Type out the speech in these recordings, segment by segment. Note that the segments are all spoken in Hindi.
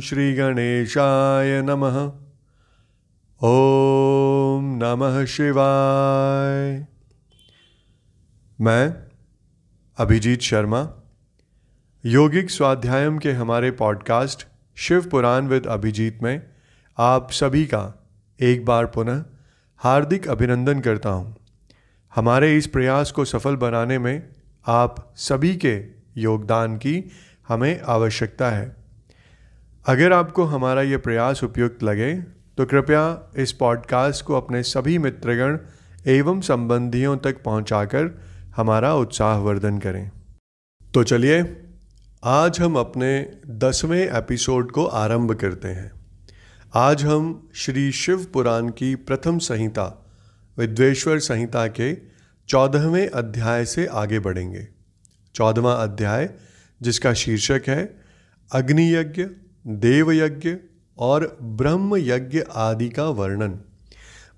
श्री गणेशाय नमः। ओम नमः शिवाय। मैं, अभिजीत शर्मा, योगिक स्वाध्यायम के हमारे पॉडकास्ट शिव पुराण विद अभिजीत में आप सभी का एक बार पुनः हार्दिक अभिनंदन करता हूँ। हमारे इस प्रयास को सफल बनाने में आप सभी के योगदान की हमें आवश्यकता है। अगर आपको हमारा ये प्रयास उपयुक्त लगे तो कृपया इस पॉडकास्ट को अपने सभी मित्रगण एवं संबंधियों तक पहुंचाकर हमारा उत्साहवर्धन करें। तो चलिए, आज हम अपने दसवें एपिसोड को आरंभ करते हैं। आज हम श्री शिव पुराण की प्रथम संहिता, विद्वेश्वर संहिता के चौदहवें अध्याय से आगे बढ़ेंगे। चौदहवा अध्याय, जिसका शीर्षक है अग्नि यज्ञ देवयज्ञ और ब्रह्म यज्ञ आदि का वर्णन।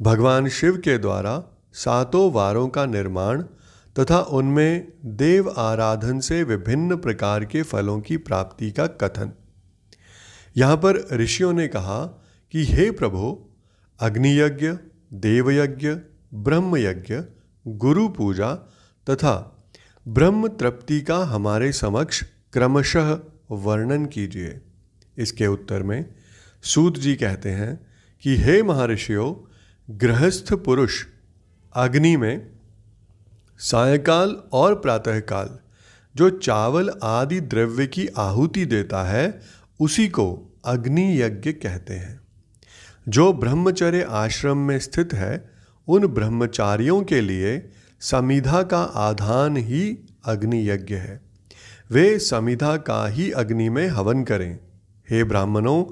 भगवान शिव के द्वारा सातों वारों का निर्माण तथा उनमें देव आराधन से विभिन्न प्रकार के फलों की प्राप्ति का कथन। यहाँ पर ऋषियों ने कहा कि हे प्रभु, अग्नियज्ञ, देवयज्ञ ब्रह्म यज्ञ गुरु पूजा तथा ब्रह्म तृप्ति का हमारे समक्ष क्रमशः वर्णन कीजिए। इसके उत्तर में सूत जी कहते हैं कि, हे महर्षियों, गृहस्थ पुरुष, अग्नि में सायकाल और प्रातःकाल जो चावल आदि द्रव्य की आहुति देता है, उसी को अग्नि यज्ञ कहते हैं। जो ब्रह्मचर्य आश्रम में स्थित है, उन ब्रह्मचारियों के लिए समिधा का आधान ही अग्नि यज्ञ है। वे समिधा का ही अग्नि में हवन करें। हे ब्राह्मणों,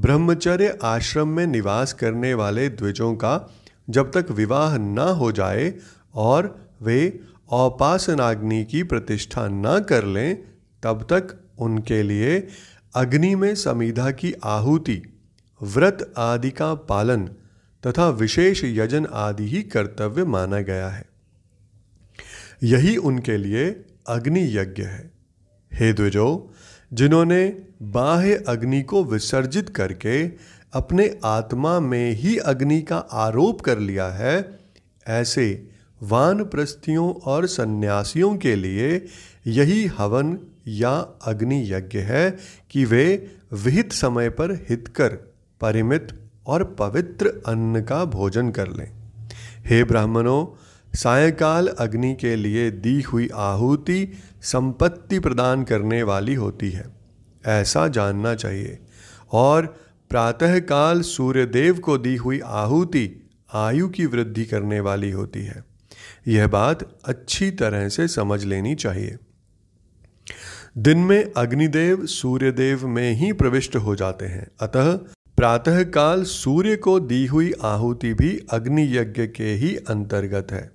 ब्रह्मचर्य आश्रम में निवास करने वाले द्विजों का जब तक विवाह न हो जाए और वे औपासनाग्नि की प्रतिष्ठा न कर लें, तब तक उनके लिए अग्नि में समीधा की आहुति, व्रत आदि का पालन तथा विशेष यजन आदि ही कर्तव्य माना गया है। यही उनके लिए अग्नि यज्ञ है। हे द्विजो जिन्होंने बाह्य अग्नि को विसर्जित करके अपने आत्मा में ही अग्नि का आरोप कर लिया है, ऐसे वानप्रस्थियों और सन्यासियों के लिए यही हवन या अग्नि यज्ञ है कि वे विहित समय पर हितकर, परिमित और पवित्र अन्न का भोजन कर लें। हे ब्राह्मणों सायकाल अग्नि के लिए दी हुई आहुति संपत्ति प्रदान करने वाली होती है। ऐसा जानना चाहिए। और प्रातःकाल सूर्यदेव को दी हुई आहुति आयु की वृद्धि करने वाली होती है। यह बात अच्छी तरह से समझ लेनी चाहिए। दिन में अग्निदेव सूर्यदेव में ही प्रविष्ट हो जाते हैं। अतः प्रातःकाल सूर्य को दी हुई आहुति भी अग्नि यज्ञ के ही अंतर्गत है।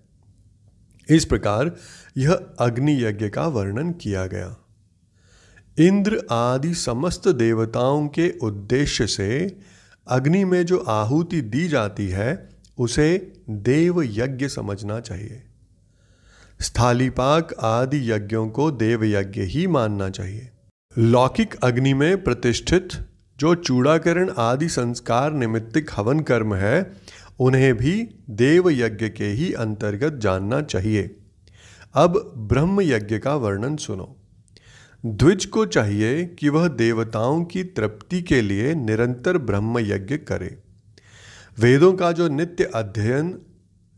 इस प्रकार यह अग्नि यज्ञ का वर्णन किया गया। इंद्र आदि समस्त देवताओं के उद्देश्य से अग्नि में जो आहुति दी जाती है, उसे देव यज्ञ समझना चाहिए। स्थालीपाक आदि यज्ञों को देव यज्ञ ही मानना चाहिए। लौकिक अग्नि में प्रतिष्ठित जो चूड़ाकरण आदि संस्कार निमित्तिक हवन कर्म है उन्हें भी देव यज्ञ के ही अंतर्गत जानना चाहिए। अब ब्रह्म यज्ञ का वर्णन सुनो। द्विज को चाहिए कि वह देवताओं की तृप्ति के लिए निरंतर ब्रह्म यज्ञ करे। वेदों का जो नित्य अध्ययन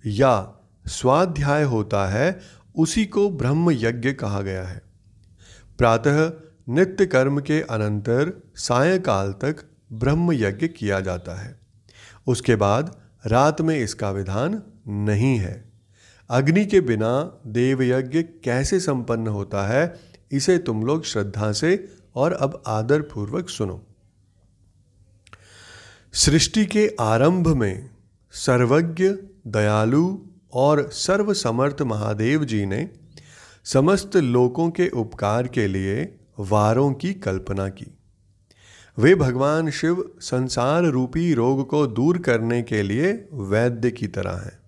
या स्वाध्याय होता है, उसी को ब्रह्म यज्ञ कहा गया है। प्रातः नित्य कर्म के अनंतर सायकाल तक ब्रह्म यज्ञ किया जाता है। उसके बाद रात में इसका विधान नहीं है। अग्नि के बिना देवयज्ञ कैसे संपन्न होता है, इसे तुम लोग श्रद्धा से और अब आदर पूर्वक सुनो। सृष्टि के आरंभ में सर्वज्ञ, दयालु और सर्वसमर्थ महादेव जी ने समस्त लोकों के उपकार के लिए वारों की कल्पना की। वे भगवान शिव संसार रूपी रोग को दूर करने के लिए वैद्य की तरह हैं।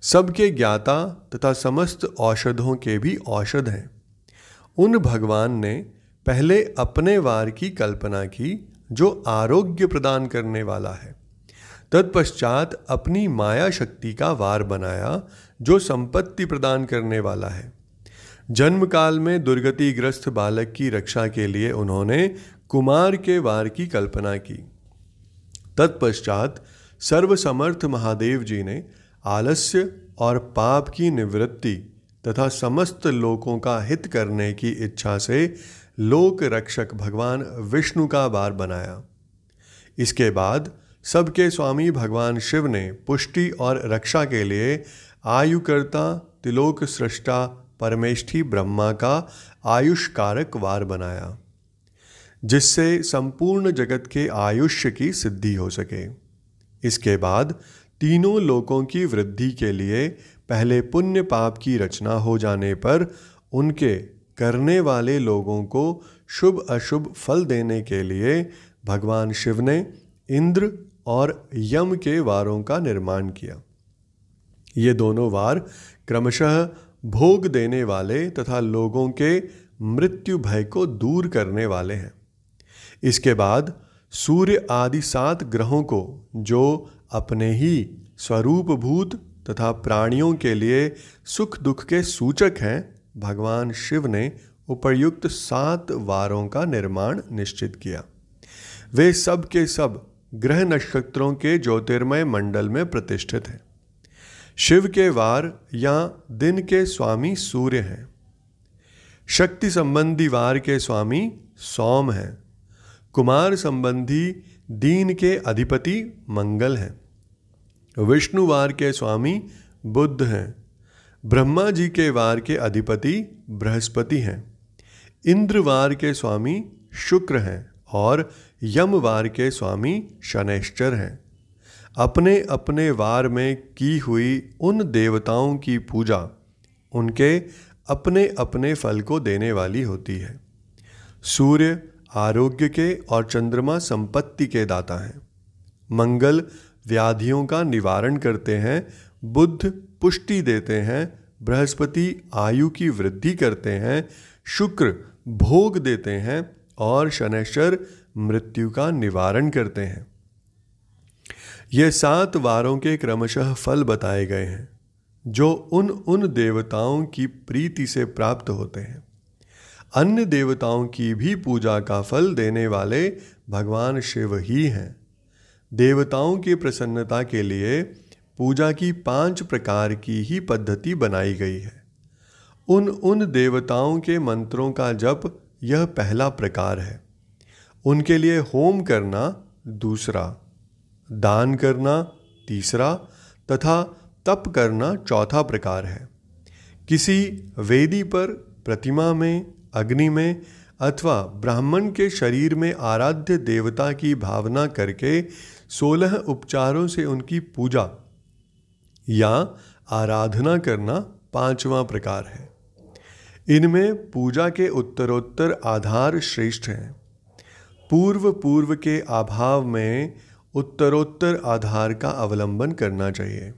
सबके ज्ञाता तथा समस्त औषधों के भी औषध हैं। उन भगवान ने पहले अपने वार की कल्पना की, जो आरोग्य प्रदान करने वाला है। तत्पश्चात अपनी माया शक्ति का वार बनाया, जो संपत्ति प्रदान करने वाला है। जन्म काल में दुर्गतिग्रस्त बालक की रक्षा के लिए उन्होंने कुमार के वार की कल्पना की। तत्पश्चात सर्वसमर्थ महादेव जी ने आलस्य और पाप की निवृत्ति तथा समस्त लोकों का हित करने की इच्छा से लोक रक्षक भगवान विष्णु का बार बनाया। इसके बाद सबके स्वामी भगवान शिव ने पुष्टि और रक्षा के लिए आयुकर्ता तिलोक सृष्टा परमेष्ठी ब्रह्मा का आयुष कारक वार बनाया। जिससे संपूर्ण जगत के आयुष्य की सिद्धि हो सके। इसके बाद तीनों लोकों की वृद्धि के लिए पहले पुण्य पाप की रचना हो जाने पर उनके करने वाले लोगों को शुभ अशुभ फल देने के लिए भगवान शिव ने इंद्र और यम के वारों का निर्माण किया। ये दोनों वार क्रमशः भोग देने वाले तथा लोगों के मृत्यु भय को दूर करने वाले हैं। इसके बाद सूर्य आदि सात ग्रहों को, जो अपने ही स्वरूपभूत तथा प्राणियों के लिए सुख दुख के सूचक हैं, भगवान शिव ने उपर्युक्त सात वारों का निर्माण निश्चित किया। वे सब के सब ग्रह नक्षत्रों के ज्योतिर्मय मंडल में प्रतिष्ठित हैं। शिव के वार या दिन के स्वामी सूर्य हैं। शक्ति संबंधी वार के स्वामी सोम हैं। कुमार संबंधी दीन के अधिपति मंगल हैं। विष्णुवार के स्वामी बुद्ध हैं। ब्रह्मा जी के वार के अधिपति बृहस्पति हैं। इंद्रवार के स्वामी शुक्र हैं और यमवार के स्वामी शनैश्चर हैं। अपने अपने वार में की हुई उन देवताओं की पूजा उनके अपने अपने फल को देने वाली होती है। सूर्य आरोग्य के और चंद्रमा संपत्ति के दाता हैं। मंगल व्याधियों का निवारण करते हैं बुद्ध पुष्टि देते हैं, बृहस्पति आयु की वृद्धि करते हैं, शुक्र भोग देते हैं और शनैश्वर मृत्यु का निवारण करते हैं। ये सात वारों के क्रमशः फल बताए गए हैं, जो उन उन देवताओं की प्रीति से प्राप्त होते हैं। अन्य देवताओं की भी पूजा का फल देने वाले भगवान शिव ही हैं। देवताओं की प्रसन्नता के लिए पूजा की पाँच प्रकार की ही पद्धति बनाई गई है। उन उन देवताओं के मंत्रों का जप यह पहला प्रकार है। उनके लिए होम करना दूसरा, दान करना तीसरा तथा तप करना चौथा प्रकार है। किसी वेदी पर प्रतिमा में अग्नि में अथवा ब्राह्मण के शरीर में आराध्य देवता की भावना करके सोलह उपचारों से उनकी पूजा या आराधना करना पांचवा प्रकार है। इनमें पूजा के उत्तरोत्तर आधार श्रेष्ठ हैं। पूर्व पूर्व के अभाव में उत्तरोत्तर आधार का अवलंबन करना चाहिए।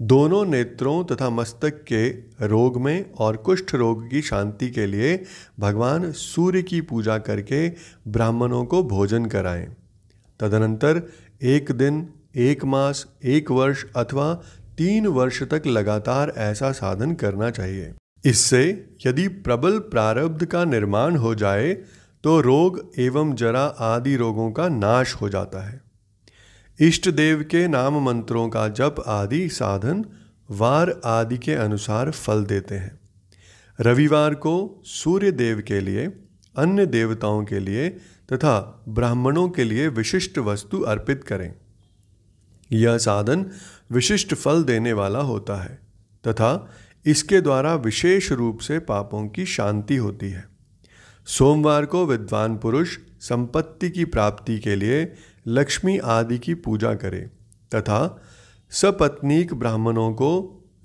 दोनों नेत्रों तथा मस्तक के रोग में और कुष्ठ रोग की शांति के लिए भगवान सूर्य की पूजा करके ब्राह्मणों को भोजन कराएँ। तदनंतर एक दिन, एक मास, एक वर्ष अथवा तीन वर्ष तक लगातार ऐसा साधन करना चाहिए। इससे यदि प्रबल प्रारब्ध का निर्माण हो जाए तो रोग एवं जरा आदि रोगों का नाश हो जाता है। इष्ट देव के नाम मंत्रों का जप आदि साधन वार आदि के अनुसार फल देते हैं। रविवार को सूर्य देव के लिए, अन्य देवताओं के लिए तथा ब्राह्मणों के लिए विशिष्ट वस्तु अर्पित करें। यह साधन विशिष्ट फल देने वाला होता है तथा इसके द्वारा विशेष रूप से पापों की शांति होती है। सोमवार को विद्वान पुरुष संपत्ति की प्राप्ति के लिए लक्ष्मी आदि की पूजा करे, तथा सपत्नीक ब्राह्मणों को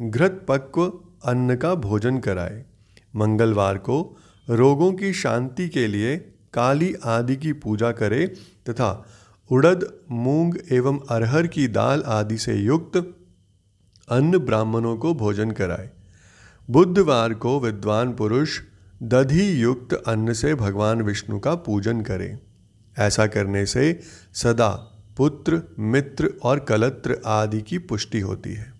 घृत पक्व अन्न का भोजन कराए। मंगलवार को रोगों की शांति के लिए काली आदि की पूजा करे, तथा उड़द, मूंग एवं अरहर की दाल आदि से युक्त अन्न ब्राह्मणों को भोजन कराए। बुधवार को विद्वान पुरुष दधि युक्त अन्न से भगवान विष्णु का पूजन करें। ऐसा करने से सदा पुत्र, मित्र और कलत्र आदि की पुष्टि होती है।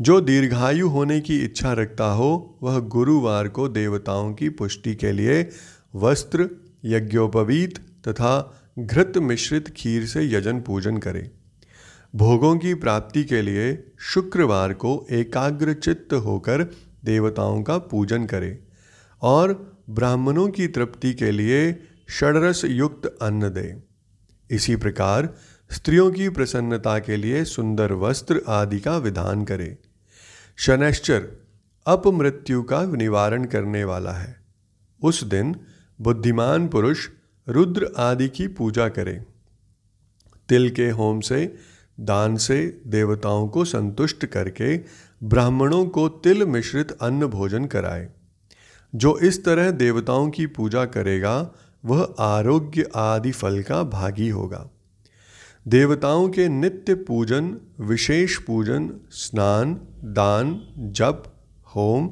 जो दीर्घायु होने की इच्छा रखता हो, वह गुरुवार को देवताओं की पुष्टि के लिए वस्त्र, यज्ञोपवीत तथा घृत मिश्रित खीर से यजन पूजन करे। भोगों की प्राप्ति के लिए शुक्रवार को एकाग्र चित्त होकर देवताओं का पूजन करे और ब्राह्मणों की तृप्ति के लिए षडरस युक्त अन्न दे। इसी प्रकार स्त्रियों की प्रसन्नता के लिए सुंदर वस्त्र आदि का विधान करे। शनैश्चर अपमृत्यु का निवारण करने वाला है। उस दिन बुद्धिमान पुरुष रुद्र आदि की पूजा करे। तिल के होम से, दान से देवताओं को संतुष्ट करके ब्राह्मणों को तिल मिश्रित अन्न भोजन कराए। जो इस तरह देवताओं की पूजा करेगा वह आरोग्य आदि फल का भागी होगा। देवताओं के नित्य पूजन, विशेष पूजन, स्नान, दान, जप, होम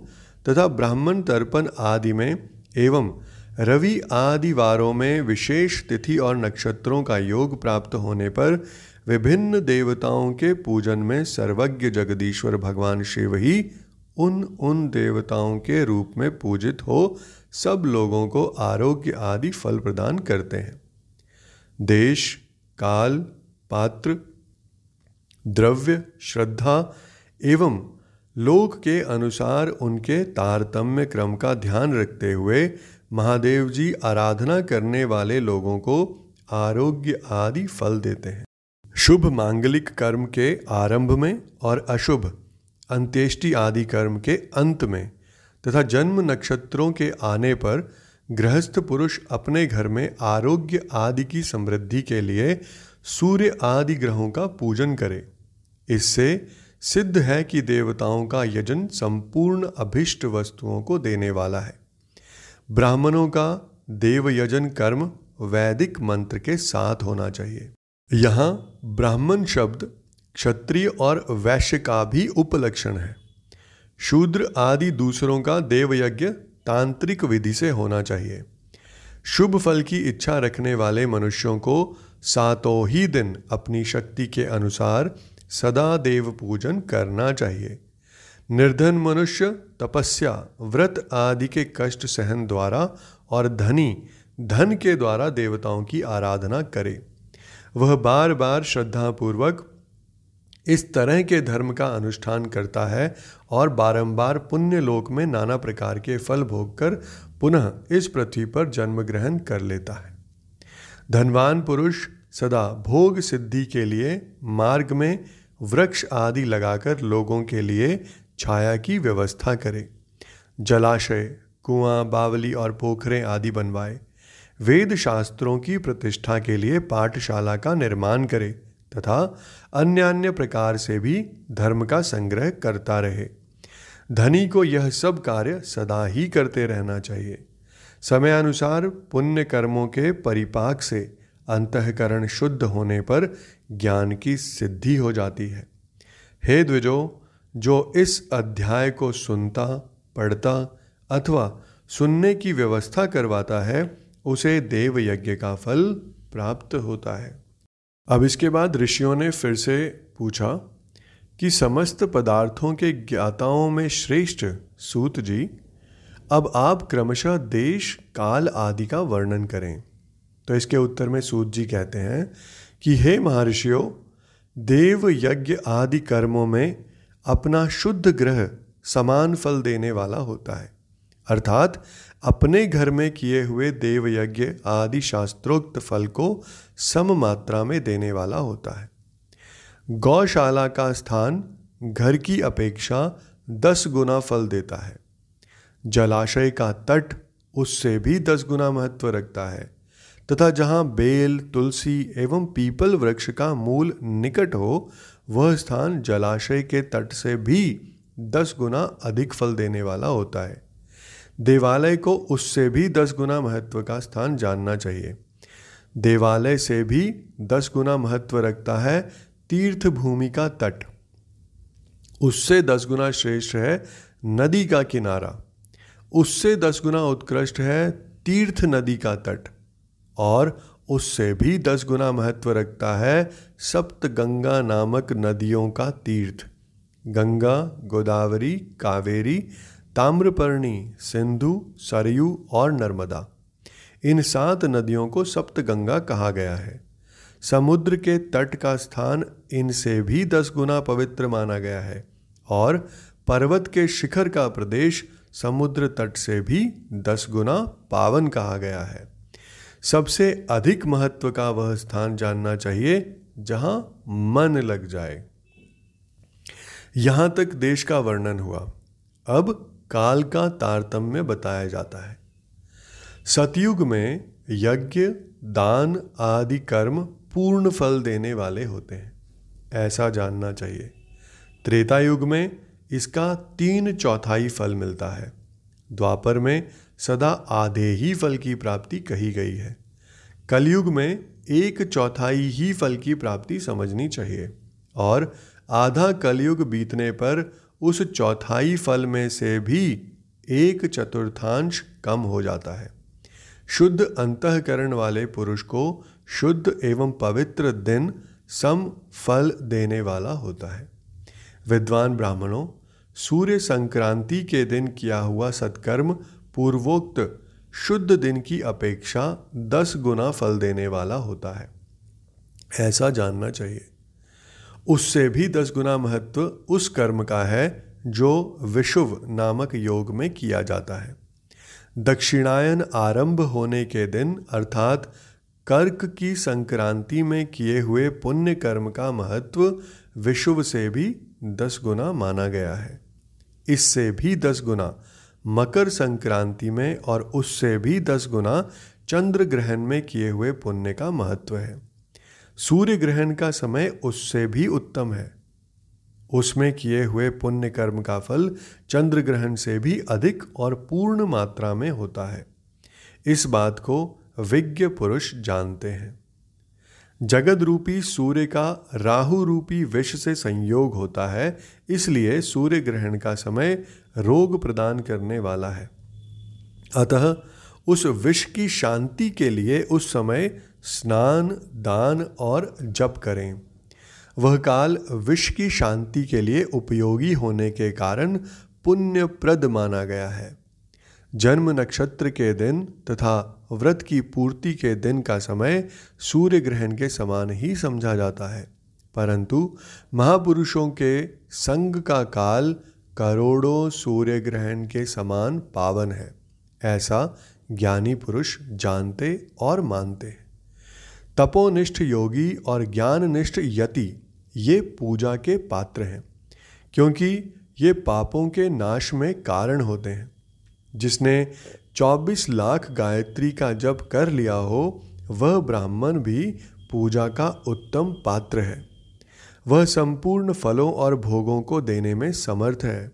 तथा ब्राह्मण तर्पण आदि में एवं रवि आदि वारों में विशेष तिथि और नक्षत्रों का योग प्राप्त होने पर विभिन्न देवताओं के पूजन में सर्वज्ञ जगदीश्वर भगवान शिव ही उन उन देवताओं के रूप में पूजित हो सब लोगों को आरोग्य आदि फल प्रदान करते हैं। देश, काल, पात्र, द्रव्य, श्रद्धा एवं लोक के अनुसार उनके तारतम्य क्रम का ध्यान रखते हुए महादेव जी आराधना करने वाले लोगों को आरोग्य आदि फल देते हैं। शुभ मांगलिक कर्म के आरंभ में और अशुभ, अंत्येष्टि आदि कर्म के अंत में तथा जन्म नक्षत्रों के आने पर गृहस्थ पुरुष अपने घर में आरोग्य आदि की समृद्धि के लिए सूर्य आदि ग्रहों का पूजन करे। इससे सिद्ध है कि देवताओं का यजन संपूर्ण अभिष्ट वस्तुओं को देने वाला है। ब्राह्मणों का देव यजन कर्म वैदिक मंत्र के साथ होना चाहिए। यहाँ ब्राह्मण शब्द क्षत्रिय और वैश्य का भी उपलक्षण है। शूद्र आदि दूसरों का देवयज्ञ तांत्रिक विधि से होना चाहिए। शुभ फल की इच्छा रखने वाले मनुष्यों को सातों ही दिन अपनी शक्ति के अनुसार सदा देव पूजन करना चाहिए। निर्धन मनुष्य, तपस्या, व्रत आदि के कष्ट सहन द्वारा और धनी, धन के द्वारा देवताओं की आराधना करे। वह बार बार श्रद्धापूर्वक इस तरह के धर्म का अनुष्ठान करता है और बारंबार पुण्य लोक में नाना प्रकार के फल भोग कर पुनः इस पृथ्वी पर जन्म ग्रहण कर लेता है। धनवान पुरुष सदा भोग सिद्धि के लिए मार्ग में वृक्ष आदि लगाकर लोगों के लिए छाया की व्यवस्था करे, जलाशय, कुआँ, बावली और पोखरें आदि बनवाए वेद शास्त्रों की प्रतिष्ठा के लिए पाठशाला का निर्माण करे तथा अन्य अन्य प्रकार से भी धर्म का संग्रह करता रहे। धनी को यह सब कार्य सदा ही करते रहना चाहिए। समयानुसार पुण्य कर्मों के परिपाक से अंतकरण शुद्ध होने पर ज्ञान की सिद्धि हो जाती है। हे द्विजो, जो इस अध्याय को सुनता, पढ़ता अथवा सुनने की व्यवस्था करवाता है, उसे देव यज्ञ का फल प्राप्त होता है। अब इसके बाद ऋषियों ने फिर से पूछा कि समस्त पदार्थों के ज्ञाताओं में श्रेष्ठ सूत जी, अब आप क्रमशः देश, काल आदि का वर्णन करें। तो इसके उत्तर में सूत जी कहते हैं कि, हे महर्षियों, देव यज्ञ आदि कर्मों में अपना शुद्ध ग्रह समान फल देने वाला होता है। अर्थात अपने घर में किए हुए देव यज्ञ आदि शास्त्रोक्त फल को सम मात्रा में देने वाला होता है। गौशाला का स्थान, घर की अपेक्षा दस गुना फल देता है। जलाशय का तट उससे भी दस गुना महत्व रखता है, तथा जहाँ बेल, तुलसी एवं पीपल वृक्ष का मूल निकट हो, वह स्थान जलाशय के तट से भी दस गुना अधिक फल देने वाला होता है। देवालय को उससे भी दस गुना महत्व का स्थान जानना चाहिए। देवालय से भी दस गुना महत्व रखता है तीर्थ भूमि का तट। उससे दस गुना श्रेष्ठ है नदी का किनारा। उससे दस गुना उत्कृष्ट है तीर्थ नदी का तट। और उससे भी दस गुना महत्व रखता है सप्त गंगा नामक नदियों का तीर्थ। गंगा, गोदावरी, कावेरी ताम्रपर्णी, सिंधु, सरयू और नर्मदा। इन सात नदियों को सप्त गंगा कहा गया है। समुद्र के तट का स्थान इनसे भी दस गुना पवित्र माना गया है और पर्वत के शिखर का प्रदेश समुद्र तट से भी दस गुना पावन कहा गया है। सबसे अधिक महत्व का वह स्थान जानना चाहिए जहाँ मन लग जाए। यहाँ तक देश का वर्णन हुआ। अब काल का तारतम्य बताया जाता है। सतयुग में यज्ञ, दान आदि कर्म पूर्ण फल देने वाले होते हैं। ऐसा जानना चाहिए। त्रेता युग में इसका तीन चौथाई फल मिलता है। द्वापर में सदा आधे ही फल की प्राप्ति कही गई है। कलयुग में एक चौथाई ही फल की प्राप्ति समझनी चाहिए। और आधा कलयुग बीतने पर उस चौथाई फल में से भी एक चतुर्थांश कम हो जाता है। शुद्ध अंतकरण वाले पुरुष को शुद्ध एवं पवित्र दिन सम फल देने वाला होता है। विद्वान ब्राह्मणों, सूर्य संक्रांति के दिन किया हुआ सत्कर्म पूर्वोक्त शुद्ध दिन की अपेक्षा दस गुना फल देने वाला होता है। ऐसा जानना चाहिए। उससे भी दस गुना महत्व उस कर्म का है जो विशुभ नामक योग में किया जाता है। दक्षिणायन आरंभ होने के दिन, अर्थात कर्क की संक्रांति में किए हुए पुण्य कर्म का महत्व विशुभ से भी दस गुना माना गया है। इससे भी दस गुना मकर संक्रांति में और उससे भी दस गुना चंद्र ग्रहण में किए हुए पुण्य का महत्व है। सूर्य ग्रहण का समय उससे भी उत्तम है। उसमें किए हुए पुण्य कर्म का फल चंद्र ग्रहण से भी अधिक और पूर्ण मात्रा में होता है। इस बात को विज्ञ पुरुष जानते हैं। जगद रूपी सूर्य का राहु रूपी विष से संयोग होता है, इसलिए सूर्य ग्रहण का समय रोग प्रदान करने वाला है। अतः उस विष की शांति के लिए उस समय स्नान, दान और जप करें। वह काल विश्व की शांति के लिए उपयोगी होने के कारण पुण्यप्रद माना गया है। जन्म नक्षत्र के दिन तथा व्रत की पूर्ति के दिन का समय सूर्य ग्रहण के समान ही समझा जाता है। परंतु महापुरुषों के संग का काल करोड़ों सूर्य ग्रहण के समान पावन है। ऐसा ज्ञानी पुरुष जानते और मानते हैं। तपोनिष्ठ योगी और ज्ञाननिष्ठ यति ये पूजा के पात्र हैं, क्योंकि ये पापों के नाश में कारण होते हैं। जिसने 24 लाख गायत्री का जप कर लिया हो, वह ब्राह्मण भी पूजा का उत्तम पात्र है। वह संपूर्ण फलों और भोगों को देने में समर्थ है।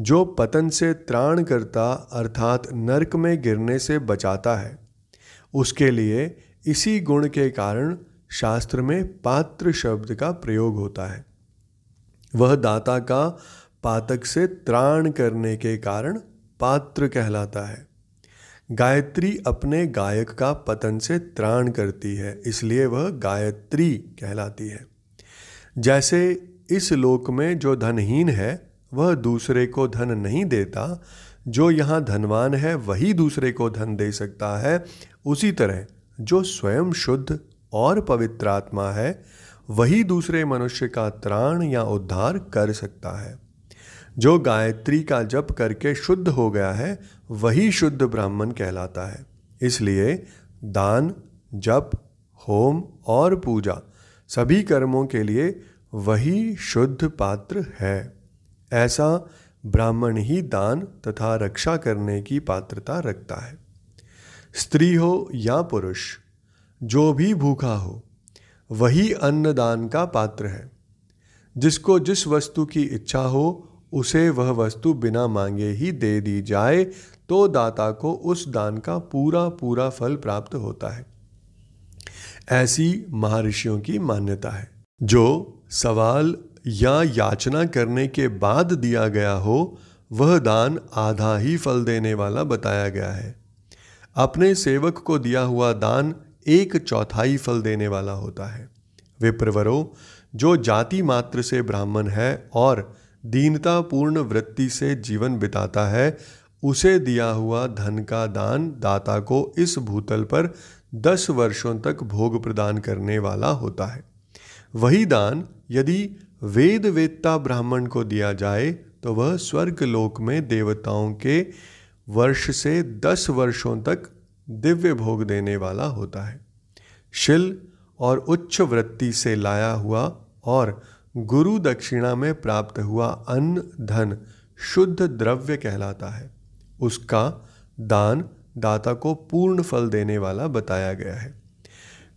जो पतन से त्राण करता, अर्थात नरक में गिरने से बचाता है, उसके लिए इसी गुण के कारण शास्त्र में पात्र शब्द का प्रयोग होता है। वह दाता का पातक से त्राण करने के कारण पात्र कहलाता है। गायत्री अपने गायक का पतन से त्राण करती है, इसलिए वह गायत्री कहलाती है। जैसे इस लोक में जो धनहीन है, वह दूसरे को धन नहीं देता, जो यहाँ धनवान है वही दूसरे को धन दे सकता है, उसी तरह जो स्वयं शुद्ध और पवित्र आत्मा है, वही दूसरे मनुष्य का त्राण या उद्धार कर सकता है। जो गायत्री का जप करके शुद्ध हो गया है, वही शुद्ध ब्राह्मण कहलाता है। इसलिए दान, जप, होम और पूजा सभी कर्मों के लिए वही शुद्ध पात्र है। ऐसा ब्राह्मण ही दान तथा रक्षा करने की पात्रता रखता है। स्त्री हो या पुरुष, जो भी भूखा हो, वही अन्नदान का पात्र है। जिसको जिस वस्तु की इच्छा हो, उसे वह वस्तु बिना मांगे ही दे दी जाए तो दाता को उस दान का पूरा पूरा फल प्राप्त होता है। ऐसी महर्षियों की मान्यता है। जो सवाल या याचना करने के बाद दिया गया हो, वह दान आधा ही फल देने वाला बताया गया है। अपने सेवक को दिया हुआ दान एक चौथाई फल देने वाला होता है। विप्रवरो, जो जाति मात्र से ब्राह्मण है और दीनतापूर्ण वृत्ति से जीवन बिताता है, उसे दिया हुआ धन का दान दाता को इस भूतल पर दस वर्षों तक भोग प्रदान करने वाला होता है। वही दान यदि वेद वेदता ब्राह्मण को दिया जाए तो वह स्वर्ग लोक में देवताओं के वर्ष से दस वर्षों तक दिव्य भोग देने वाला होता है। शिल और उच्च वृत्ति से लाया हुआ और गुरु दक्षिणा में प्राप्त हुआ अन्न, धन, शुद्ध द्रव्य कहलाता है। उसका दान दाता को पूर्ण फल देने वाला बताया गया है।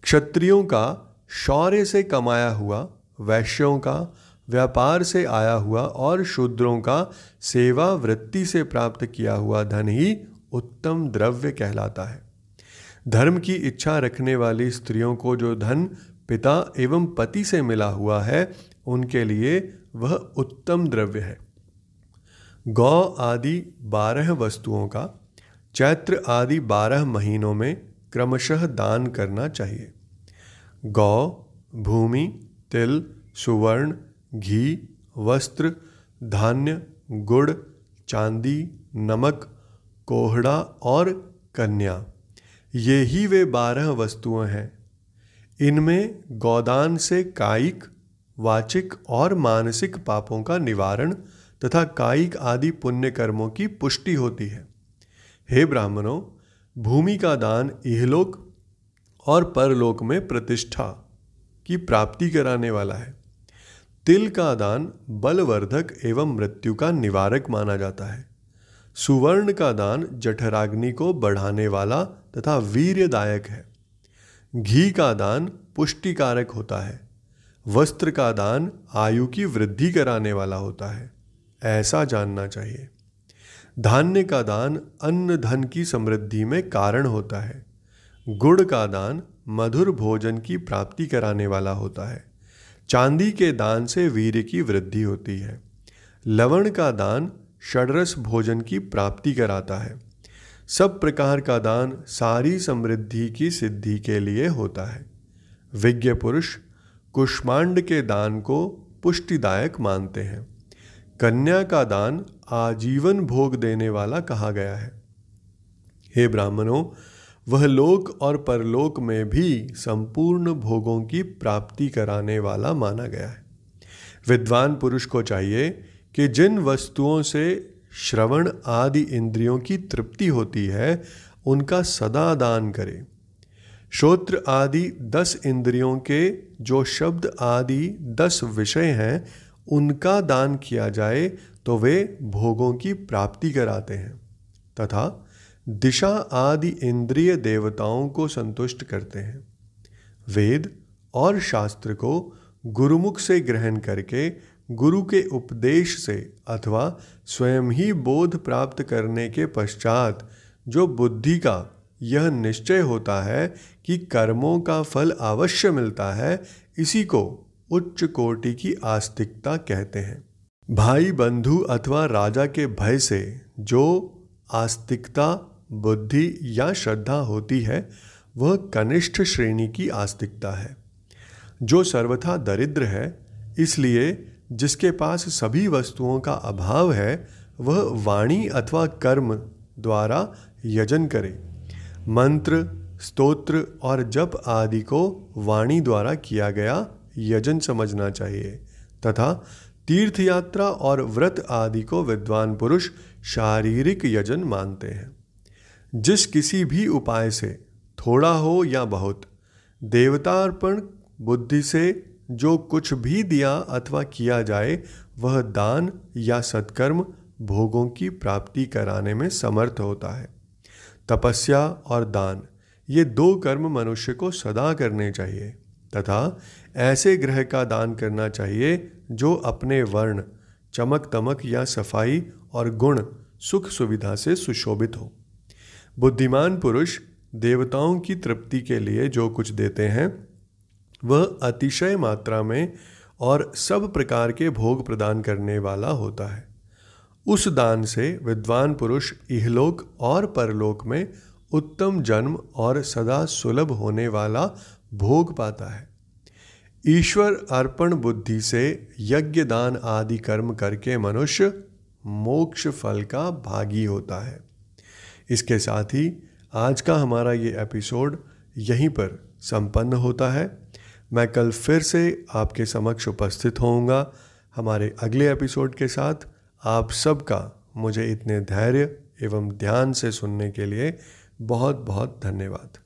क्षत्रियों का शौर्य से कमाया हुआ, वैश्यों का व्यापार से आया हुआ और शूद्रों का सेवा वृत्ति से प्राप्त किया हुआ धन ही उत्तम द्रव्य कहलाता है। धर्म की इच्छा रखने वाली स्त्रियों को जो धन पिता एवं पति से मिला हुआ है, उनके लिए वह उत्तम द्रव्य है। गौ आदि बारह वस्तुओं का, चैत्र आदि बारह महीनों में क्रमशः दान करना चाहिए। गौ, भूमि, तिल, सुवर्ण घी, वस्त्र, धान्य, गुड़, चांदी, नमक, कोहड़ा और कन्या। ये ही वे बारह वस्तुएँ हैं। इनमें गोदान से कायिक, वाचिक और मानसिक पापों का निवारण तथा कायिक आदि पुण्य कर्मों की पुष्टि होती है। हे ब्राह्मणों, भूमि का दान इहलोक और परलोक में प्रतिष्ठा की प्राप्ति कराने वाला है। तिल का दान बलवर्धक एवं मृत्यु का निवारक माना जाता है। सुवर्ण का दान जठराग्नि को बढ़ाने वाला तथा वीर्यदायक है। घी का दान पुष्टिकारक होता है। वस्त्र का दान आयु की वृद्धि कराने वाला होता है। ऐसा जानना चाहिए। धान्य का दान अन्न धन की समृद्धि में कारण होता है। गुड़ का दान मधुर भोजन की प्राप्ति कराने वाला होता है। चांदी के दान से वीर की वृद्धि होती है। लवण का दान षडरस भोजन की प्राप्ति कराता है। सब प्रकार का दान सारी समृद्धि की सिद्धि के लिए होता है। विज्ञ पुरुष कुष्मांड के दान को पुष्टिदायक मानते हैं। कन्या का दान आजीवन भोग देने वाला कहा गया है। हे ब्राह्मणों वह लोक और परलोक में भी संपूर्ण भोगों की प्राप्ति कराने वाला माना गया है। विद्वान पुरुष को चाहिए कि जिन वस्तुओं से श्रवण आदि इंद्रियों की तृप्ति होती है, उनका सदा दान करे। श्रोत्र आदि दस इंद्रियों के जो शब्द आदि दस विषय हैं, उनका दान किया जाए तो वे भोगों की प्राप्ति कराते हैं। तथा दिशा आदि इंद्रिय देवताओं को संतुष्ट करते हैं। वेद और शास्त्र को गुरुमुख से ग्रहण करके गुरु के उपदेश से अथवा स्वयं ही बोध प्राप्त करने के पश्चात जो बुद्धि का यह निश्चय होता है कि कर्मों का फल अवश्य मिलता है, इसी को उच्च कोटि की आस्तिकता कहते हैं। भाई बंधु अथवा राजा के भय से जो आस्तिकता बुद्धि या श्रद्धा होती है, वह कनिष्ठ श्रेणी की आस्तिकता है। जो सर्वथा दरिद्र है, इसलिए जिसके पास सभी वस्तुओं का अभाव है, वह वाणी अथवा कर्म द्वारा यजन करे। मंत्र, स्तोत्र और जप आदि को वाणी द्वारा किया गया यजन समझना चाहिए, तथा तीर्थ यात्रा और व्रत आदि को विद्वान पुरुष शारीरिक यजन मानते हैं। जिस किसी भी उपाय से, थोड़ा हो या बहुत, देवतार्पण बुद्धि से जो कुछ भी दिया अथवा किया जाए, वह दान या सत्कर्म भोगों की प्राप्ति कराने में समर्थ होता है। तपस्या और दान, ये दो कर्म मनुष्य को सदा करने चाहिए, तथा ऐसे ग्रह का दान करना चाहिए जो अपने वर्ण चमक तमक या सफ़ाई और गुण सुख सुविधा से सुशोभित हो। बुद्धिमान पुरुष देवताओं की तृप्ति के लिए जो कुछ देते हैं, वह अतिशय मात्रा में और सब प्रकार के भोग प्रदान करने वाला होता है। उस दान से विद्वान पुरुष इहलोक और परलोक में उत्तम जन्म और सदा सुलभ होने वाला भोग पाता है। ईश्वर अर्पण बुद्धि से यज्ञ दान आदि कर्म करके मनुष्य मोक्ष फल का भागी होता है। इसके साथ ही आज का हमारा ये एपिसोड यहीं पर संपन्न होता है। मैं कल फिर से आपके समक्ष उपस्थित होऊँगा हमारे अगले एपिसोड के साथ। आप सबका मुझे इतने धैर्य एवं ध्यान से सुनने के लिए बहुत बहुत धन्यवाद।